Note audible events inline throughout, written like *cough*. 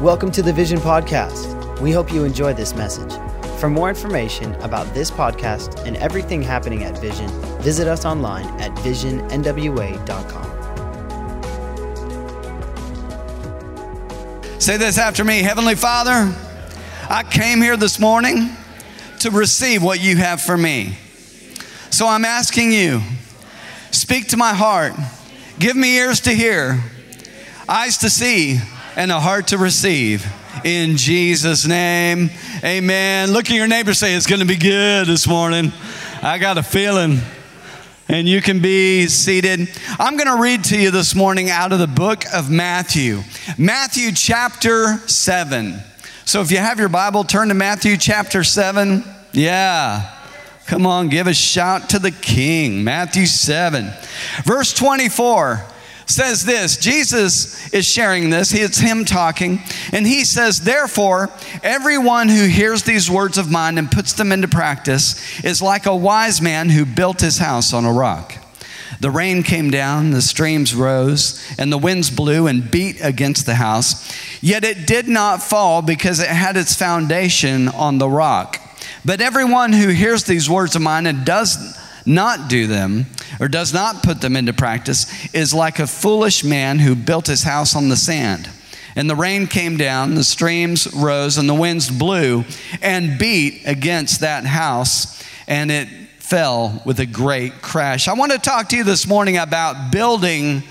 Welcome to the Vision Podcast. We hope you enjoy this message. For more information about this podcast and everything happening at Vision, visit us online at visionnwa.com. Say this after me Heavenly Father, I came here this morning to receive what you have for me. So I'm asking you, speak to my heart, give me ears to hear, eyes to see, and a heart to receive. In Jesus' name, amen. Look at your neighbor, say, It's going to be good this morning. I got a feeling. And you can be seated. I'm going to read to you this morning out of the book of Matthew, Matthew chapter 7. So if you have your Bible, turn to Matthew chapter 7. Yeah. Come on, give a shout to the King. Matthew 7, verse 24 says this Jesus is sharing this, it's him talking, and he says, Therefore, everyone who hears these words of mine and puts them into practice is like a wise man who built his house on a rock. The rain came down, the streams rose, and the winds blew and beat against the house. Yet it did not fall because it had its foundation on the rock. But everyone who hears these words of mine and does not do them or does not put them into practice is like a foolish man who built his house on the sand. And the rain came down, the streams rose, and the winds blew and beat against that house, and it fell with a great crash. I want to talk to you this morning about building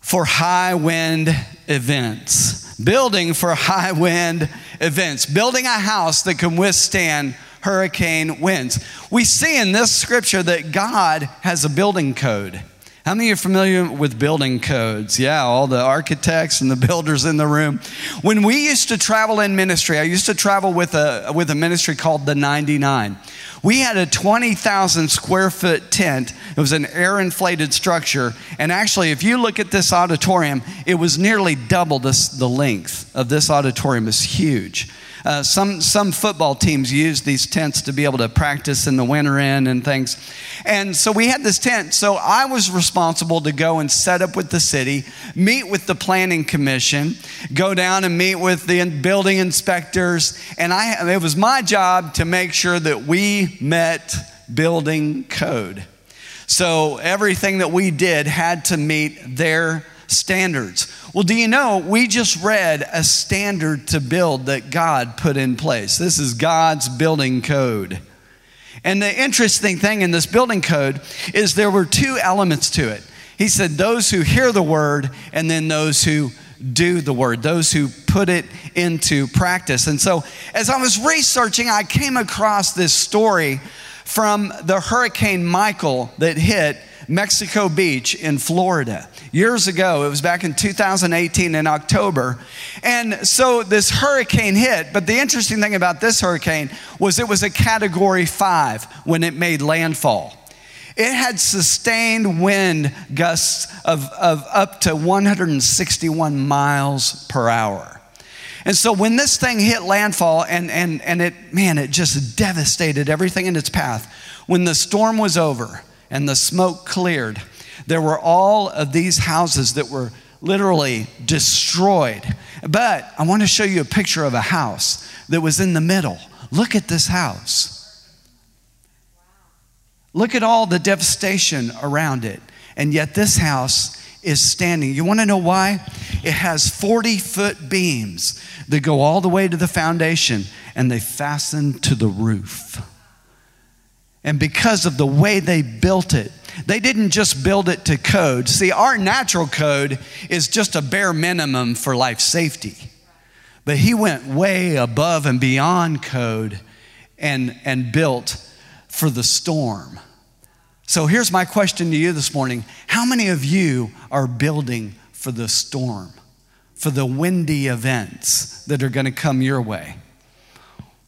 for high wind events. Building for high wind events. Building a house that can withstand hurricane winds. We see in this scripture that God has a building code. How many of you are familiar with building codes? Yeah, all the architects and the *laughs* builders in the room. When we used to travel in ministry, I used to travel with a, with a ministry called the 99. We had a 20,000 square foot tent. It was an air inflated structure. And actually, if you look at this auditorium, it was nearly double this, the length of this auditorium. It's huge. Uh, some, some football teams use these tents to be able to practice in the winter in and things. And so we had this tent. So I was responsible to go and set up with the city, meet with the planning commission, go down and meet with the building inspectors. And I, it was my job to make sure that we met building code. So everything that we did had to meet their standards. Well, do you know, we just read a standard to build that God put in place. This is God's building code. And the interesting thing in this building code is there were two elements to it. He said, those who hear the word, and then those who do the word, those who put it into practice. And so, as I was researching, I came across this story from the Hurricane Michael that hit Mexico Beach in Florida. Years ago, it was back in 2018 in October. And so this hurricane hit, but the interesting thing about this hurricane was it was a category five when it made landfall. It had sustained wind gusts of, of up to 161 miles per hour. And so when this thing hit landfall and, and, and it, man, it just devastated everything in its path. When the storm was over, and the smoke cleared, there were all of these houses that were literally destroyed. But I want to show you a picture of a house that was in the middle. Look at this house. Look at all the devastation around it. And yet, this house is standing. You want to know why? It has 40 foot beams that go all the way to the foundation and they fasten to the roof. And because of the way they built it, they didn't just build it to code. See, our natural code is just a bare minimum for life safety. But he went way above and beyond code and, and built for the storm. So here's my question to you this morning How many of you are building for the storm, for the windy events that are going to come your way?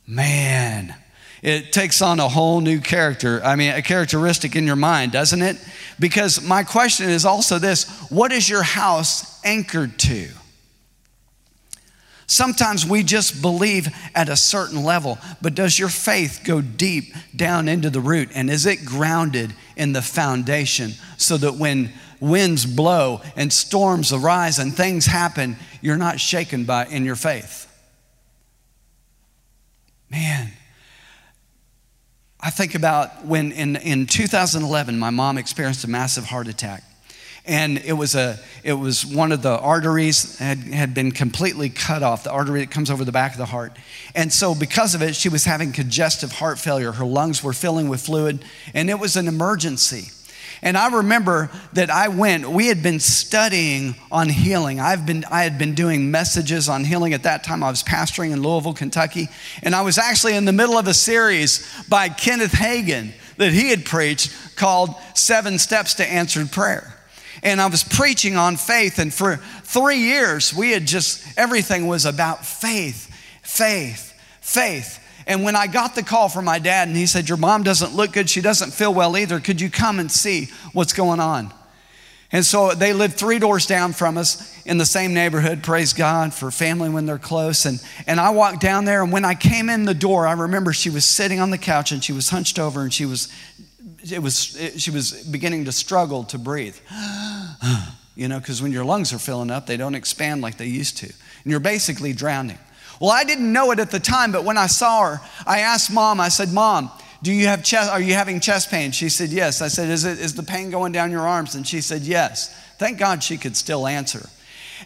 Man, it takes on a whole new character. I mean, a characteristic in your mind, doesn't it? Because my question is also this what is your house anchored to? Sometimes we just believe at a certain level, but does your faith go deep down into the root? And is it grounded in the foundation so that when winds blow and storms arise and things happen, you're not shaken by in your faith. Man, I think about when in, in 2011, my mom experienced a massive heart attack. And it was a it was one of the arteries had, had been completely cut off the artery that comes over the back of the heart. And so because of it she was having congestive heart failure. Her lungs were filling with fluid and it was an emergency and I remember that I went, we had been studying on healing. I've been, I had been doing messages on healing at that time. I was pastoring in Louisville, Kentucky. And I was actually in the middle of a series by Kenneth Hagin that he had preached called Seven Steps to Answered Prayer and I was preaching on faith. And for three years, we had just, everything was about faith, faith, faith. And when I got the call from my dad and he said, Your mom doesn't look good, she doesn't feel well either, could you come and see what's going on? And so they lived three doors down from us in the same neighborhood, praise God, for family when they're close. And, and I walked down there, and when I came in the door, I remember she was sitting on the couch and she was hunched over and she was it was, it, she was beginning to struggle to breathe. *gasps* you know, because when your lungs are filling up, they don't expand like they used to. And you're basically drowning. Well, I didn't know it at the time, but when I saw her, I asked mom, I said, Mom, do you have chest, are you having chest pain? She said, Yes. I said, is, it, is the pain going down your arms? And she said, Yes. Thank God she could still answer.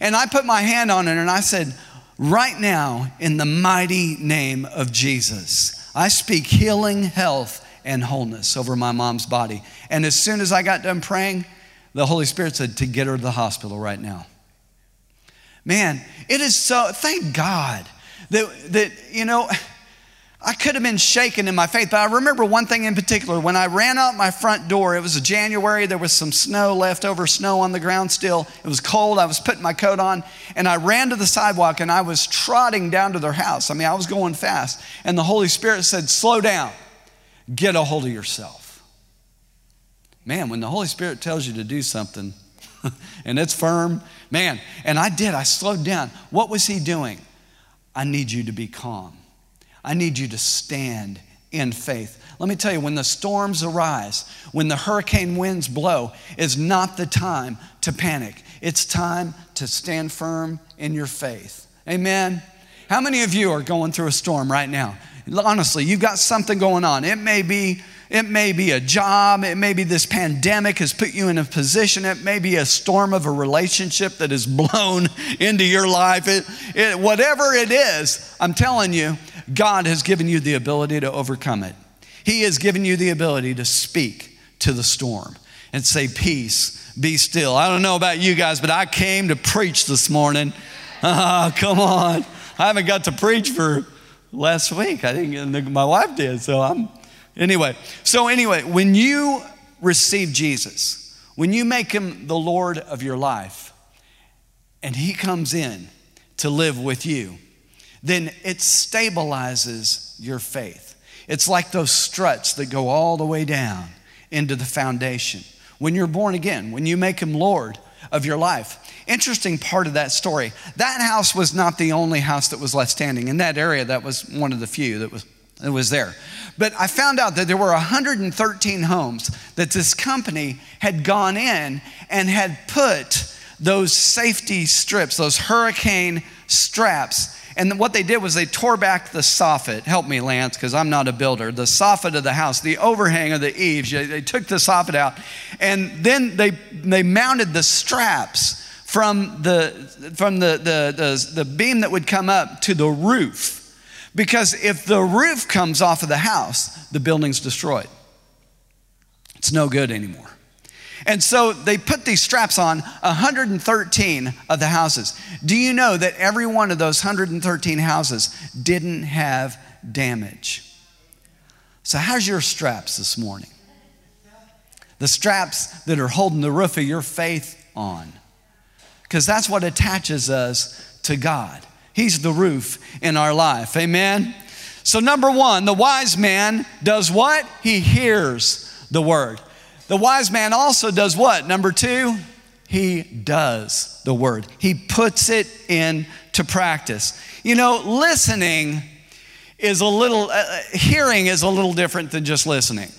And I put my hand on her and I said, Right now, in the mighty name of Jesus, I speak healing, health, and wholeness over my mom's body. And as soon as I got done praying, the Holy Spirit said to get her to the hospital right now. Man, it is so, thank God that, that you know, I could have been shaken in my faith, but I remember one thing in particular. When I ran out my front door, it was January, there was some snow, leftover snow on the ground still. It was cold, I was putting my coat on, and I ran to the sidewalk and I was trotting down to their house. I mean, I was going fast, and the Holy Spirit said, Slow down. Get a hold of yourself. Man, when the Holy Spirit tells you to do something *laughs* and it's firm, man, and I did, I slowed down. What was He doing? I need you to be calm. I need you to stand in faith. Let me tell you, when the storms arise, when the hurricane winds blow, is not the time to panic. It's time to stand firm in your faith. Amen. How many of you are going through a storm right now? honestly, you've got something going on. It may be it may be a job, it may be this pandemic has put you in a position, it may be a storm of a relationship that has *laughs* blown into your life. It, it, whatever it is, I'm telling you, God has given you the ability to overcome it. He has given you the ability to speak to the storm and say, Peace, be still. I don't know about you guys, but I came to preach this morning. *laughs* Oh, come on. I haven't got to preach for last week. I think my wife did. So I'm, anyway. So, anyway, when you receive Jesus, when you make him the Lord of your life, and he comes in to live with you, then it stabilizes your faith. It's like those struts that go all the way down into the foundation. When you're born again, when you make him Lord of your life, Interesting part of that story that house was not the only house that was left standing. In that area, that was one of the few that was, that was there. But I found out that there were 113 homes that this company had gone in and had put those safety strips, those hurricane straps. And what they did was they tore back the soffit. Help me, Lance, because I'm not a builder. The soffit of the house, the overhang of the eaves. They took the soffit out, and then they they mounted the straps from the, from the, the, the, the beam that would come up to the roof. Because if the roof comes off of the house, the building's destroyed. It's no good anymore. And so they put these straps on 113 of the houses. Do you know that every one of those 113 houses didn't have damage? So, how's your straps this morning? The straps that are holding the roof of your faith on because that's what attaches us to God. He's the roof in our life. Amen. So, number one, the wise man does what? He hears the word. The wise man also does what? Number two, he does the word. He puts it into practice. You know, listening is a little, uh, uh hearing is a little different than just listening.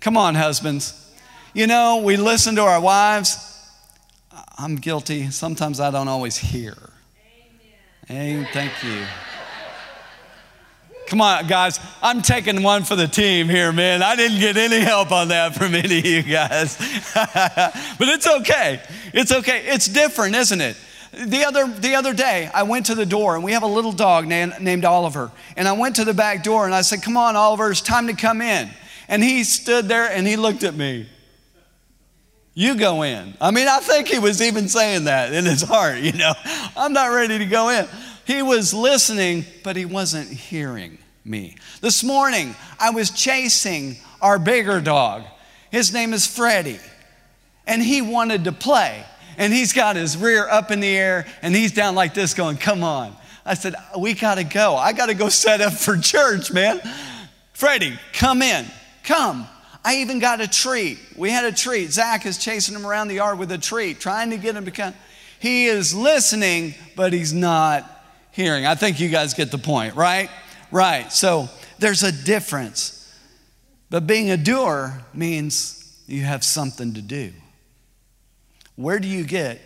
Come on, husbands. You know, we listen to our wives. I'm guilty. Sometimes I don't always hear. Amen. Thank you. Come on, guys. I'm taking one for the team here, man. I didn't get any help on that from any of you guys. *laughs* but it's okay. It's okay. It's different, isn't it? The other, the other day, I went to the door and we have a little dog named, named Oliver. And I went to the back door and I said, Come on, Oliver, it's time to come in. And he stood there and he looked at me. You go in. I mean, I think he was even saying that in his heart, you know. I'm not ready to go in. He was listening, but he wasn't hearing me. This morning, I was chasing our bigger dog. His name is Freddie. And he wanted to play. And he's got his rear up in the air and he's down like this going, Come on. I said, We got to go. I got to go set up for church, man. Freddie, come in. Come. I even got a treat. We had a treat. Zach is chasing him around the yard with a treat, trying to get him to come. He is listening, but he's not hearing. I think you guys get the point, right? Right. So there's a difference. But being a doer means you have something to do. Where do you get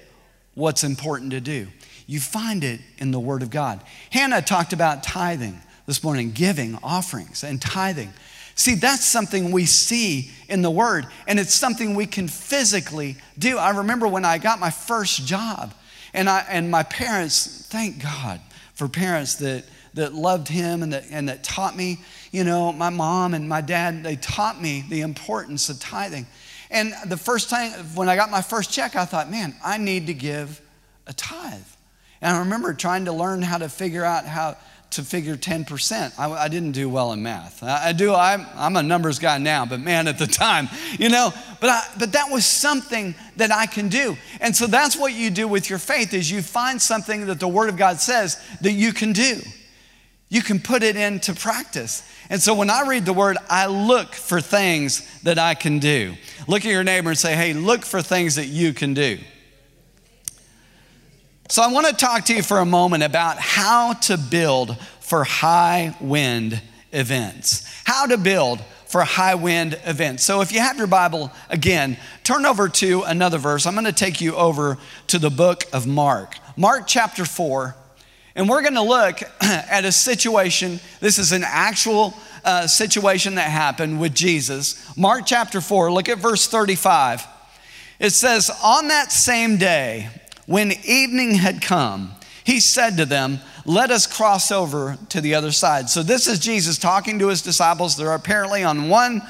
what's important to do? You find it in the Word of God. Hannah talked about tithing this morning, giving, offerings, and tithing. See, that's something we see in the Word, and it's something we can physically do. I remember when I got my first job, and, I, and my parents, thank God for parents that, that loved Him and that, and that taught me. You know, my mom and my dad, they taught me the importance of tithing. And the first time, when I got my first check, I thought, man, I need to give a tithe. And I remember trying to learn how to figure out how to figure 10%. I, I, didn't do well in math. I, I do, I'm, I'm, a numbers guy now, but man, at the time, *laughs* you know, but, I, but that was something that I can do. And so that's what you do with your faith is you find something that the Word of God says that you can do. You can put it into practice. And so when I read the Word, I look for things that I can do. Look at your neighbor and say, hey, look for things that you can do. So, I want to talk to you for a moment about how to build for high wind events. How to build for high wind events. So, if you have your Bible again, turn over to another verse. I'm going to take you over to the book of Mark, Mark chapter 4. And we're going to look *clears throat* at a situation. This is an actual uh, situation that happened with Jesus. Mark chapter 4, look at verse 35. It says, On that same day, when evening had come, he said to them, Let us cross over to the other side. So this is Jesus talking to his disciples. They're apparently on one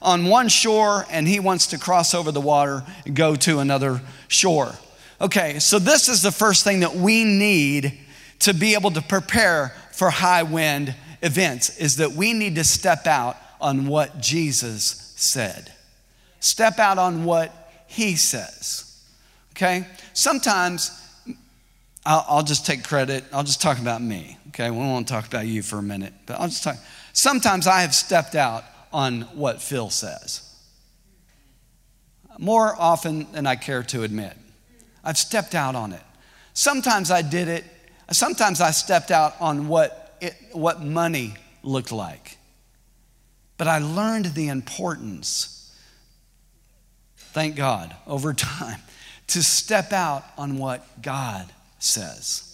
on one shore and he wants to cross over the water and go to another shore. Okay, so this is the first thing that we need to be able to prepare for high wind events is that we need to step out on what Jesus said. Step out on what he says. Okay? Sometimes I'll, I'll, just take credit. I'll just talk about me. Okay? We won't talk about you for a minute, but I'll just talk. Sometimes I have stepped out on what Phil says. More often than I care to admit. I've stepped out on it. Sometimes I did it. Sometimes I stepped out on what, it, what money looked like. But I learned the importance, thank God, over *laughs* time to step out on what God says.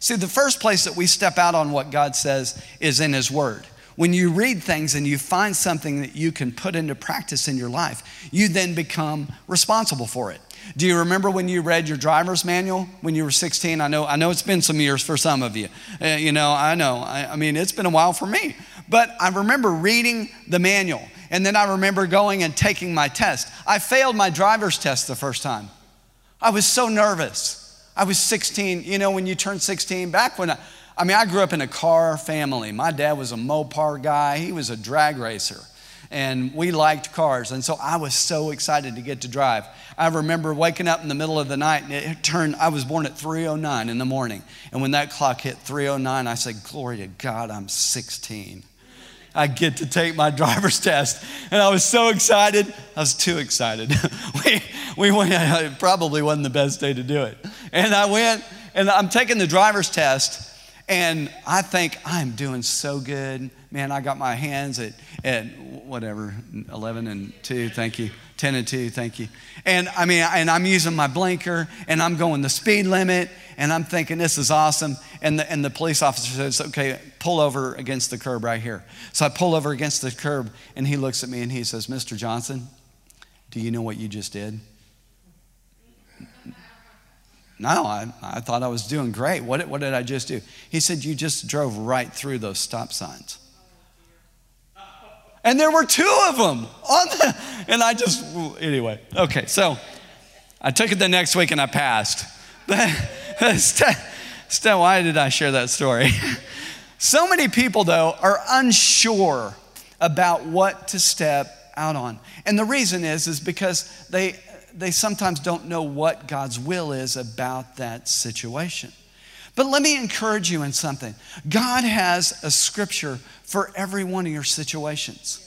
See, the first place that we step out on what God says is in His Word. When you read things and you find something that you can put into practice in your life, you then become responsible for it. Do you remember when you read your driver's manual when you were 16? I know, I know it's been some years for some of you. Uh, you know, I know. I, I mean, it's been a while for me. But I remember reading the manual, and then I remember going and taking my test. I failed my driver's test the first time. I was so nervous. I was 16. You know, when you turn 16, back when I, I mean, I grew up in a car family. My dad was a Mopar guy, he was a drag racer. And we liked cars. And so I was so excited to get to drive. I remember waking up in the middle of the night and it turned, I was born at 3.09 in the morning. And when that clock hit 3.09, I said, Glory to God, I'm 16. I get to take my driver's *laughs* test. And I was so excited. I was too excited. *laughs* we, we went, it probably wasn't the best day to do it. And I went and I'm taking the driver's test. And I think I'm doing so good. Man, I got my hands at, at whatever, 11 and 2. Thank you. 10 and 2, thank you. And I mean, and I'm using my blinker and I'm going the speed limit and I'm thinking this is awesome. And the, and the police officer says, okay, pull over against the curb right here. So I pull over against the curb and he looks at me and he says, Mr. Johnson, do you know what you just did? No, I, I thought I was doing great. What, what did I just do? He said, You just drove right through those stop signs. And there were two of them on the, and I just, anyway, okay, so I took it the next week and I passed. *laughs* Still, why did I share that story? *laughs* So many people, though, are unsure about what to step out on. And the reason is, is because they, they sometimes don't know what God's will is about that situation. But let me encourage you in something. God has a scripture for every one of your situations.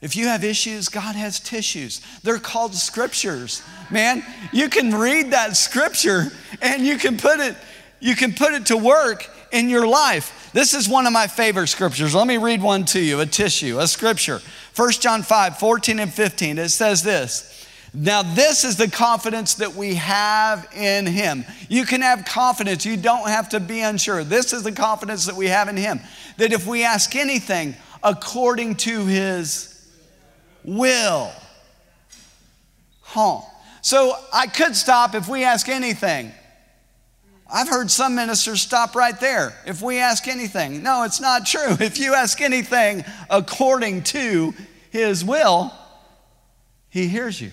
If you have issues, God has tissues. They're called scriptures. Man, you can read that scripture and you can put it you can put it to work in your life. This is one of my favorite scriptures. Let me read one to you, a tissue, a scripture. 1 John 5, 14 and 15. It says this. Now, this is the confidence that we have in Him. You can have confidence. You don't have to be unsure. This is the confidence that we have in Him. That if we ask anything according to His will. Huh. So I could stop if we ask anything. I've heard some ministers stop right there. If we ask anything, no, it's not true. *laughs* If you ask anything according to his will, he hears you.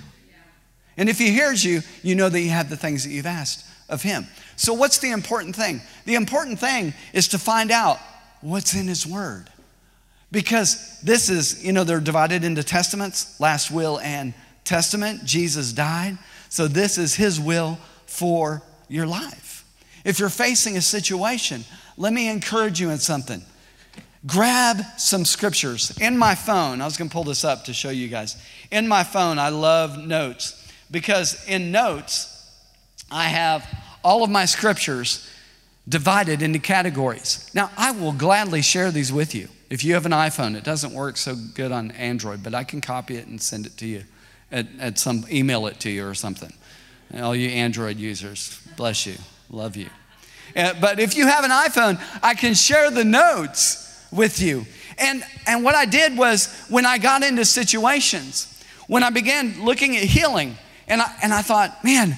And if he hears you, you know that you have the things that you've asked of him. So, what's the important thing? The important thing is to find out what's in his word. Because this is, you know, they're divided into testaments, last will and testament. Jesus died. So this is his will for your life. If you're facing a situation, let me encourage you in something. Grab some scriptures. In my phone, I was going to pull this up to show you guys. In my phone, I love notes because in notes, I have all of my scriptures divided into categories. Now, I will gladly share these with you. If you have an iPhone, it doesn't work so good on Android, but I can copy it and send it to you at, at some, email it to you or something. And all you Android users, bless you, love you. Uh, but if you have an iPhone, I can share the notes with you. And, and what I did was when I got into situations, when I began looking at healing, and I, and I thought, man,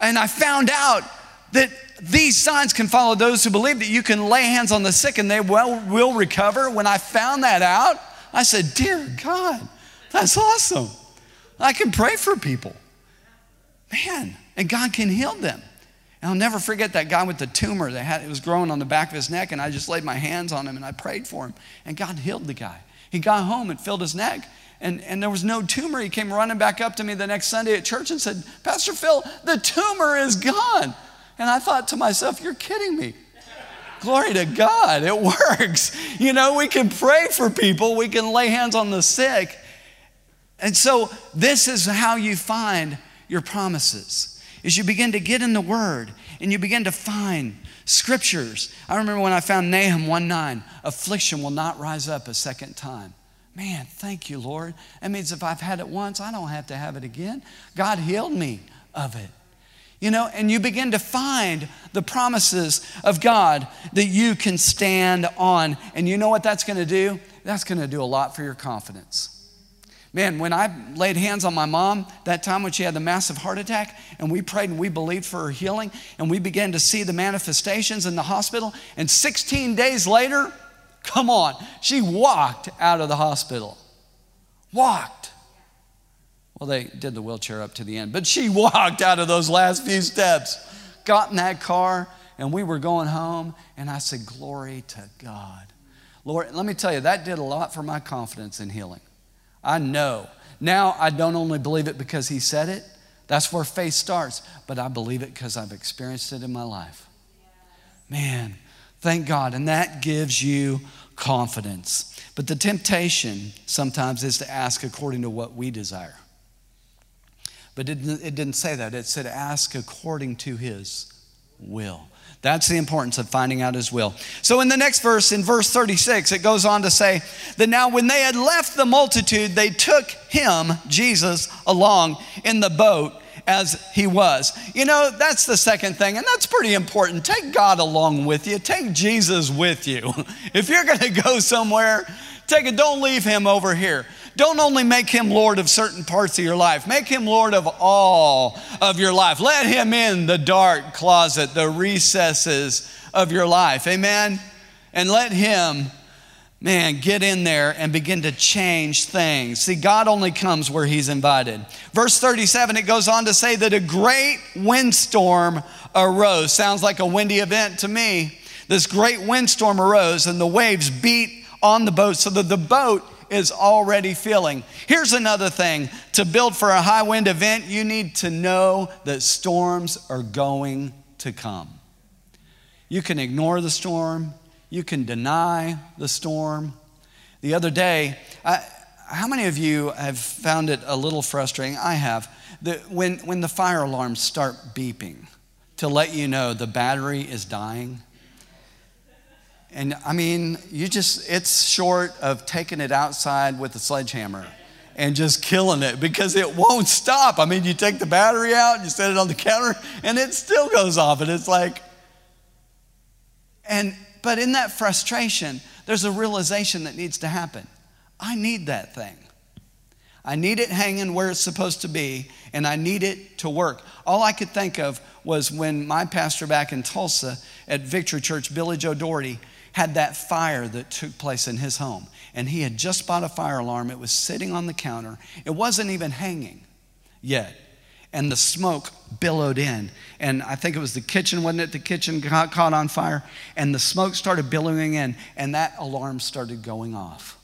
and I found out that these signs can follow those who believe that you can lay hands on the sick and they will, will recover. When I found that out, I said, Dear God, that's awesome. I can pray for people. Man, and God can heal them. And I'll never forget that guy with the tumor that had, it was growing on the back of his neck, and I just laid my hands on him and I prayed for him, and God healed the guy. He got home and filled his neck, and, and there was no tumor. He came running back up to me the next Sunday at church and said, Pastor Phil, the tumor is gone. And I thought to myself, you're kidding me. Glory to God, it *laughs* works. You know, we can pray for people, we can lay hands on the sick. And so this is how you find your promises. Is you begin to get in the word and you begin to find scriptures. I remember when I found Nahum 1 9, affliction will not rise up a second time. Man, thank you, Lord. That means if I've had it once, I don't have to have it again. God healed me of it. You know, and you begin to find the promises of God that you can stand on. And you know what that's going to do? That's going to do a lot for your confidence. Man, when I laid hands on my mom that time when she had the massive heart attack, and we prayed and we believed for her healing, and we began to see the manifestations in the hospital, and 16 days later, come on, she walked out of the hospital. Walked. Well, they did the wheelchair up to the end, but she *laughs* walked out of those last few steps, got in that car, and we were going home. And I said, Glory to God. Lord, let me tell you, that did a lot for my confidence in healing. I know. Now I don't only believe it because He said it, that's where faith starts, but I believe it because I've experienced it in my life. Man, thank God. And that gives you confidence. But the temptation sometimes is to ask according to what we desire. But it, it didn't say that. It said, ask according to his will. That's the importance of finding out his will. So, in the next verse, in verse 36, it goes on to say that now when they had left the multitude, they took him, Jesus, along in the boat as he was. You know, that's the second thing, and that's pretty important. Take God along with you, take Jesus with you. *laughs* If you're going to go somewhere, take it, don't leave him over here. Don't only make him Lord of certain parts of your life, make him Lord of all of your life. Let him in the dark closet, the recesses of your life. Amen? And let him, man, get in there and begin to change things. See, God only comes where he's invited. Verse 37, it goes on to say that a great windstorm arose. Sounds like a windy event to me. This great windstorm arose, and the waves beat on the boat so that the boat is already filling. Here's another thing to build for a high wind event, you need to know that storms are going to come. You can ignore the storm, you can deny the storm. The other day, I, how many of you have found it a little frustrating? I have. That when, when the fire alarms start beeping to let you know the battery is dying, and I mean, you just, it's short of taking it outside with a sledgehammer and just killing it because it won't stop. I mean, you take the battery out, you set it on the counter, and it still goes off. And it's like, and, but in that frustration, there's a realization that needs to happen. I need that thing. I need it hanging where it's supposed to be, and I need it to work. All I could think of was when my pastor back in Tulsa at Victory Church, Billy Joe Daugherty, had that fire that took place in his home. And he had just bought a fire alarm. It was sitting on the counter, it wasn't even hanging yet. And the smoke billowed in. And I think it was the kitchen, wasn't it? The kitchen got caught on fire. And the smoke started billowing in, and that alarm started going off.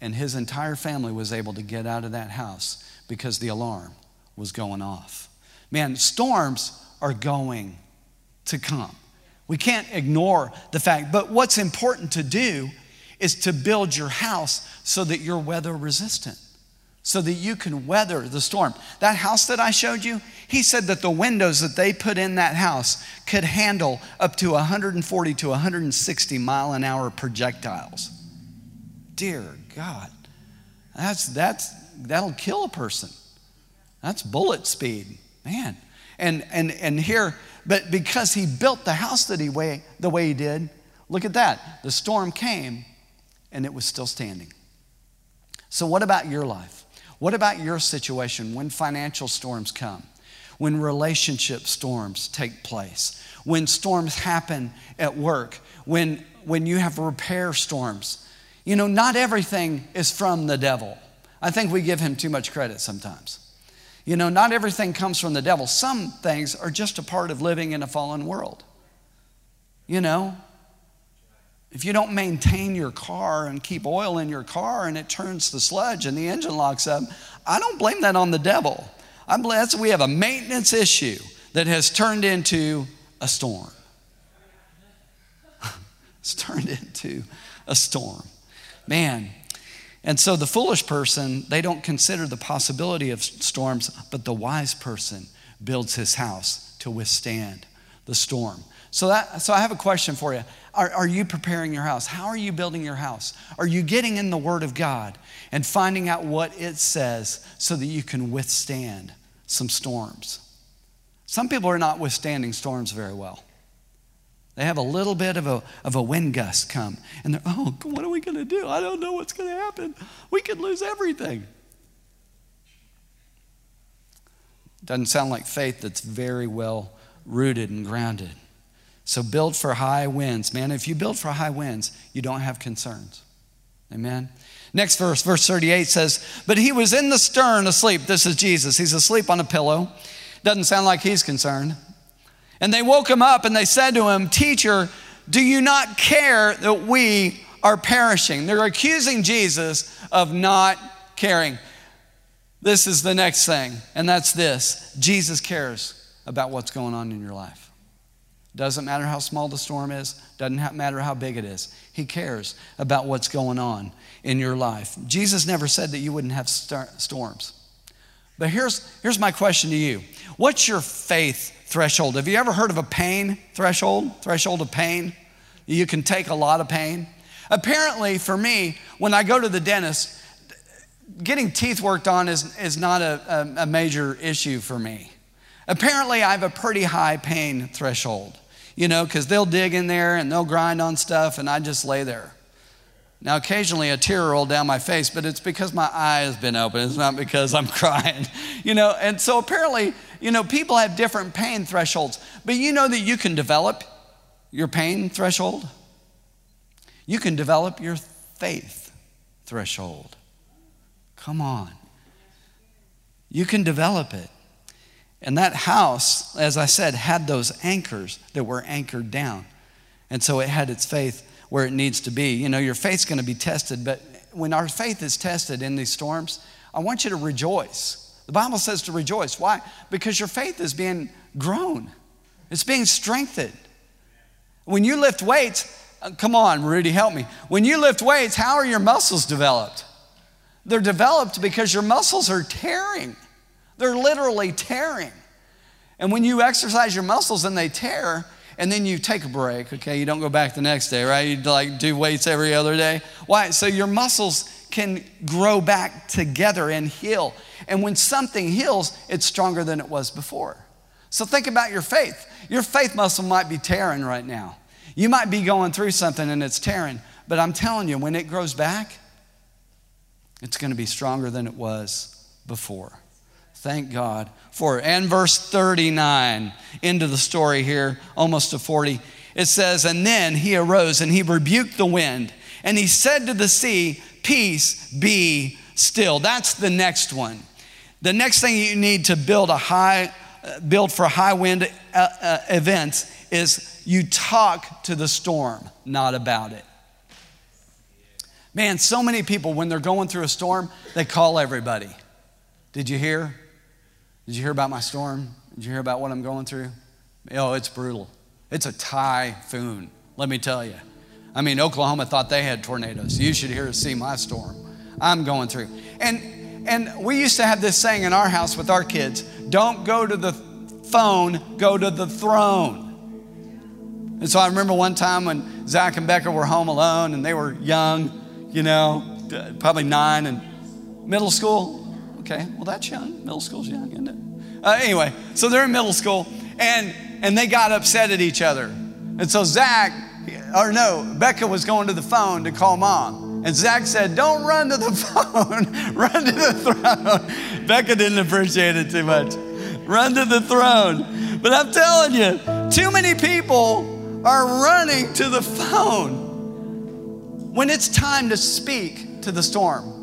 And his entire family was able to get out of that house because the alarm was going off. Man, storms are going to come. We can't ignore the fact. But what's important to do is to build your house so that you're weather resistant, so that you can weather the storm. That house that I showed you, he said that the windows that they put in that house could handle up to 140 to 160 mile an hour projectiles. Dear God, that's, that's, that'll kill a person. That's bullet speed, man. And, and, and here, but because he built the house that he way, the way he did, look at that. The storm came and it was still standing. So, what about your life? What about your situation when financial storms come? When relationship storms take place? When storms happen at work? When, when you have repair storms? You know, not everything is from the devil. I think we give him too much credit sometimes. You know, not everything comes from the devil. Some things are just a part of living in a fallen world. You know, if you don't maintain your car and keep oil in your car and it turns to sludge and the engine locks up, I don't blame that on the devil. I blame that's we have a maintenance issue that has turned into a storm. *laughs* it's turned into a storm. Man, and so the foolish person, they don't consider the possibility of storms, but the wise person builds his house to withstand the storm. So, that, so I have a question for you. Are, are you preparing your house? How are you building your house? Are you getting in the Word of God and finding out what it says so that you can withstand some storms? Some people are not withstanding storms very well. They have a little bit of a, of a wind gust come, and they're, oh, what are we going to do? I don't know what's going to happen. We could lose everything. Doesn't sound like faith that's very well rooted and grounded. So build for high winds. Man, if you build for high winds, you don't have concerns. Amen. Next verse, verse 38 says, But he was in the stern asleep. This is Jesus. He's asleep on a pillow. Doesn't sound like he's concerned. And they woke him up and they said to him, Teacher, do you not care that we are perishing? They're accusing Jesus of not caring. This is the next thing, and that's this Jesus cares about what's going on in your life. Doesn't matter how small the storm is, doesn't matter how big it is. He cares about what's going on in your life. Jesus never said that you wouldn't have storms, But here's, here's my question to you What's your faith threshold? Have you ever heard of a pain threshold? Threshold of pain? You can take a lot of pain. Apparently, for me, when I go to the dentist, getting teeth worked on is, is not a, a, a major issue for me. Apparently, I have a pretty high pain threshold, you know, because they'll dig in there and they'll grind on stuff, and I just lay there. Now, occasionally a tear rolled down my face, but it's because my eye has been open. It's not because I'm *laughs* crying, you know. And so apparently, you know, people have different pain thresholds, but you know that you can develop your pain threshold. You can develop your faith threshold. Come on. You can develop it. And that house, as I said, had those anchors that were anchored down. And so it had its faith where it needs to be. You know, your faith's going to be tested, but when our faith is tested in these storms, I want you to rejoice. The Bible says to rejoice. Why? Because your faith is being grown, it's being strengthened. When you lift weights, uh, come on, Rudy, help me. When you lift weights, how are your muscles developed? They're developed because your muscles are tearing. They're literally tearing. And when you exercise your muscles and they tear, and then you take a break, okay? You don't go back the next day, right? You like do weights every other day. Why? So your muscles can grow back together and heal. And when something heals, it's stronger than it was before. So think about your faith. Your faith muscle might be tearing right now. You might be going through something and it's tearing, but I'm telling you, when it grows back, it's going to be stronger than it was before. Thank God for it. And verse 39, into the story here, almost to 40, it says, And then he arose and he rebuked the wind, and he said to the sea, Peace, be still. That's the next one. The next thing you need to build a high, uh, build for high wind uh, uh, events is you talk to the storm, not about it. Man, so many people, when they're going through a storm, they call everybody. Did you hear? Did you hear about my storm? Did you hear about what I'm going through? Oh, it's brutal. It's a typhoon, let me tell you. I mean, Oklahoma thought they had tornadoes. You should hear see my storm. I'm going through. And and we used to have this saying in our house with our kids, don't go to the phone, go to the throne. And so I remember one time when Zach and Becca were home alone and they were young, you know, probably nine and middle school. Okay, well, that's young. Middle school's young, isn't it? Uh, anyway, so they're in middle school, and, and they got upset at each other. And so Zach, or no, Becca was going to the phone to call mom. And Zach said, Don't run to the *laughs* phone, run to the throne. Becca didn't appreciate it too much. Run to the throne. But I'm telling you, too many people are running to the phone when it's time to speak to the storm.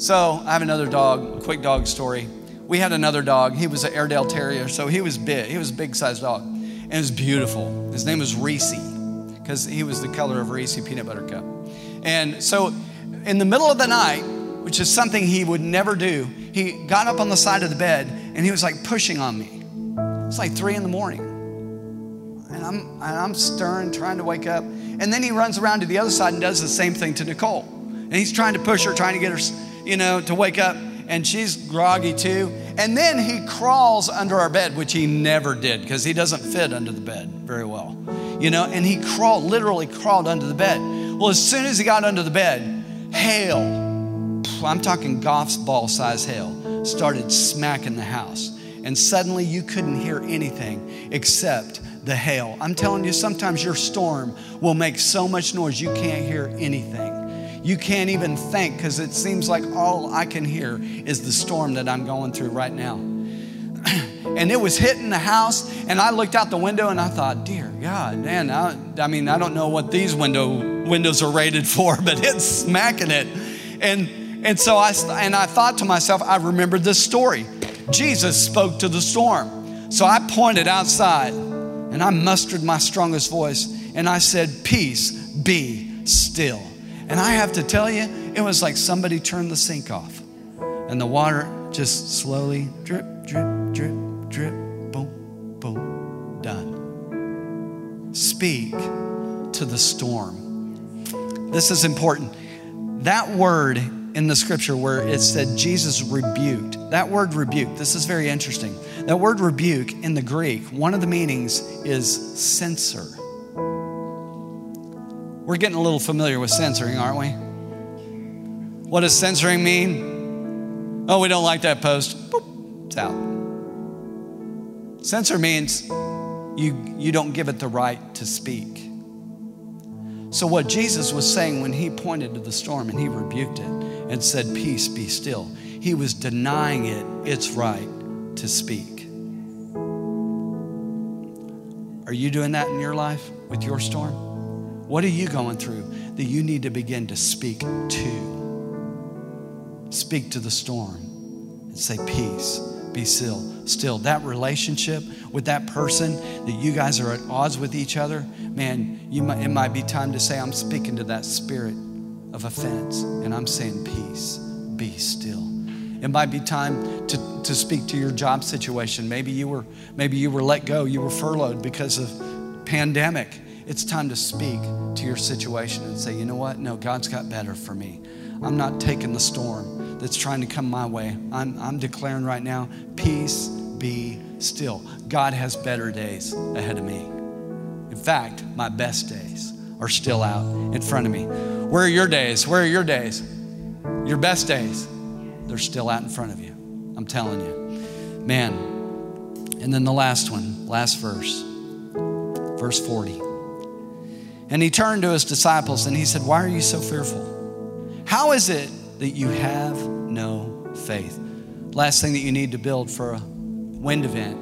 So I have another dog, quick dog story. We had another dog. He was an Airedale Terrier, so he was big. He was a big sized dog. And it was beautiful. His name was Reese, because he was the color of Reese peanut butter cup. And so in the middle of the night, which is something he would never do, he got up on the side of the bed and he was like pushing on me. It's like three in the morning. And I'm, and I'm stirring, trying to wake up. And then he runs around to the other side and does the same thing to Nicole. And he's trying to push her, trying to get her you know, to wake up and she's groggy too. And then he crawls under our bed, which he never did because he doesn't fit under the bed very well, you know, and he crawled, literally crawled under the bed. Well, as soon as he got under the bed, hail, I'm talking golf ball size hail, started smacking the house. And suddenly you couldn't hear anything except the hail. I'm telling you, sometimes your storm will make so much noise you can't hear anything you can't even think because it seems like all I can hear is the storm that I'm going through right now. *clears throat* and it was hitting the house, and I looked out the window and I thought, dear God, man, I, I mean, I don't know what these window windows are rated for, *laughs* but it's smacking it. And and so I and I thought to myself, I remembered this story. Jesus spoke to the storm. So I pointed outside and I mustered my strongest voice and I said, Peace, be still. And I have to tell you, it was like somebody turned the sink off and the water just slowly drip, drip, drip, drip, boom, boom, done. Speak to the storm. This is important. That word in the scripture where it said Jesus rebuked. That word rebuke, this is very interesting. That word rebuke in the Greek, one of the meanings is censor. We're getting a little familiar with censoring, aren't we? What does censoring mean? Oh, we don't like that post. Boop, it's out. Censor means you, you don't give it the right to speak. So, what Jesus was saying when he pointed to the storm and he rebuked it and said, Peace, be still, he was denying it its right to speak. Are you doing that in your life with your storm? What are you going through that you need to begin to speak to? Speak to the storm and say, Peace, be still. Still, that relationship with that person that you guys are at odds with each other, man, you might, it might be time to say, I'm speaking to that spirit of offense and I'm saying, Peace, be still. It might be time to, to speak to your job situation. Maybe you were maybe you were let go, you were furloughed because of pandemic. It's time to speak to your situation and say, you know what? No, God's got better for me. I'm not taking the storm that's trying to come my way. I'm, I'm declaring right now, peace be still. God has better days ahead of me. In fact, my best days are still out in front of me. Where are your days? Where are your days? Your best days, they're still out in front of you. I'm telling you. Man. And then the last one, last verse, verse 40. And he turned to his disciples and he said, Why are you so fearful? How is it that you have no faith? Last thing that you need to build for a wind event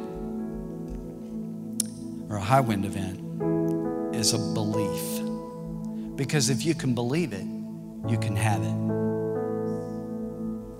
or a high wind event is a belief. Because if you can believe it, you can have it.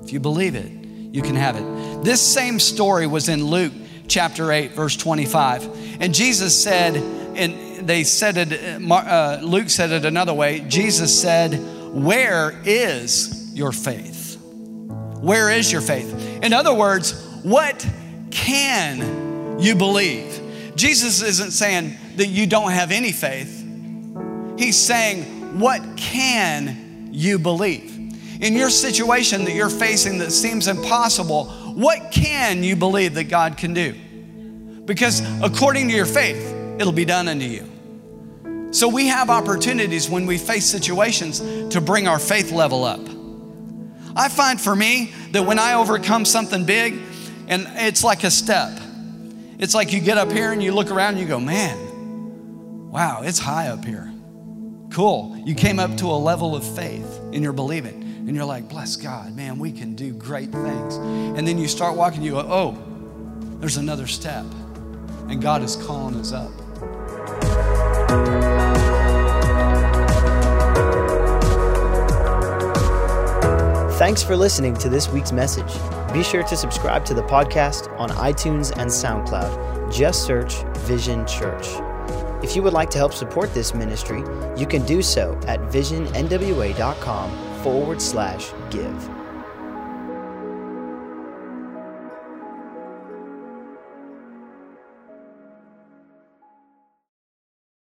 If you believe it, you can have it. This same story was in Luke chapter 8, verse 25. And Jesus said, and they said it, uh, Luke said it another way. Jesus said, Where is your faith? Where is your faith? In other words, what can you believe? Jesus isn't saying that you don't have any faith. He's saying, What can you believe? In your situation that you're facing that seems impossible, what can you believe that God can do? Because according to your faith, it'll be done unto you. So we have opportunities when we face situations to bring our faith level up. I find for me that when I overcome something big, and it's like a step, it's like you get up here and you look around and you go, man, wow, it's high up here. Cool. You came up to a level of faith in your believing. And you're like, bless God, man, we can do great things. And then you start walking, you go, oh, there's another step. And God is calling us up. Thanks for listening to this week's message. Be sure to subscribe to the podcast on iTunes and SoundCloud. Just search Vision Church. If you would like to help support this ministry, you can do so at visionnwa.com forward slash give.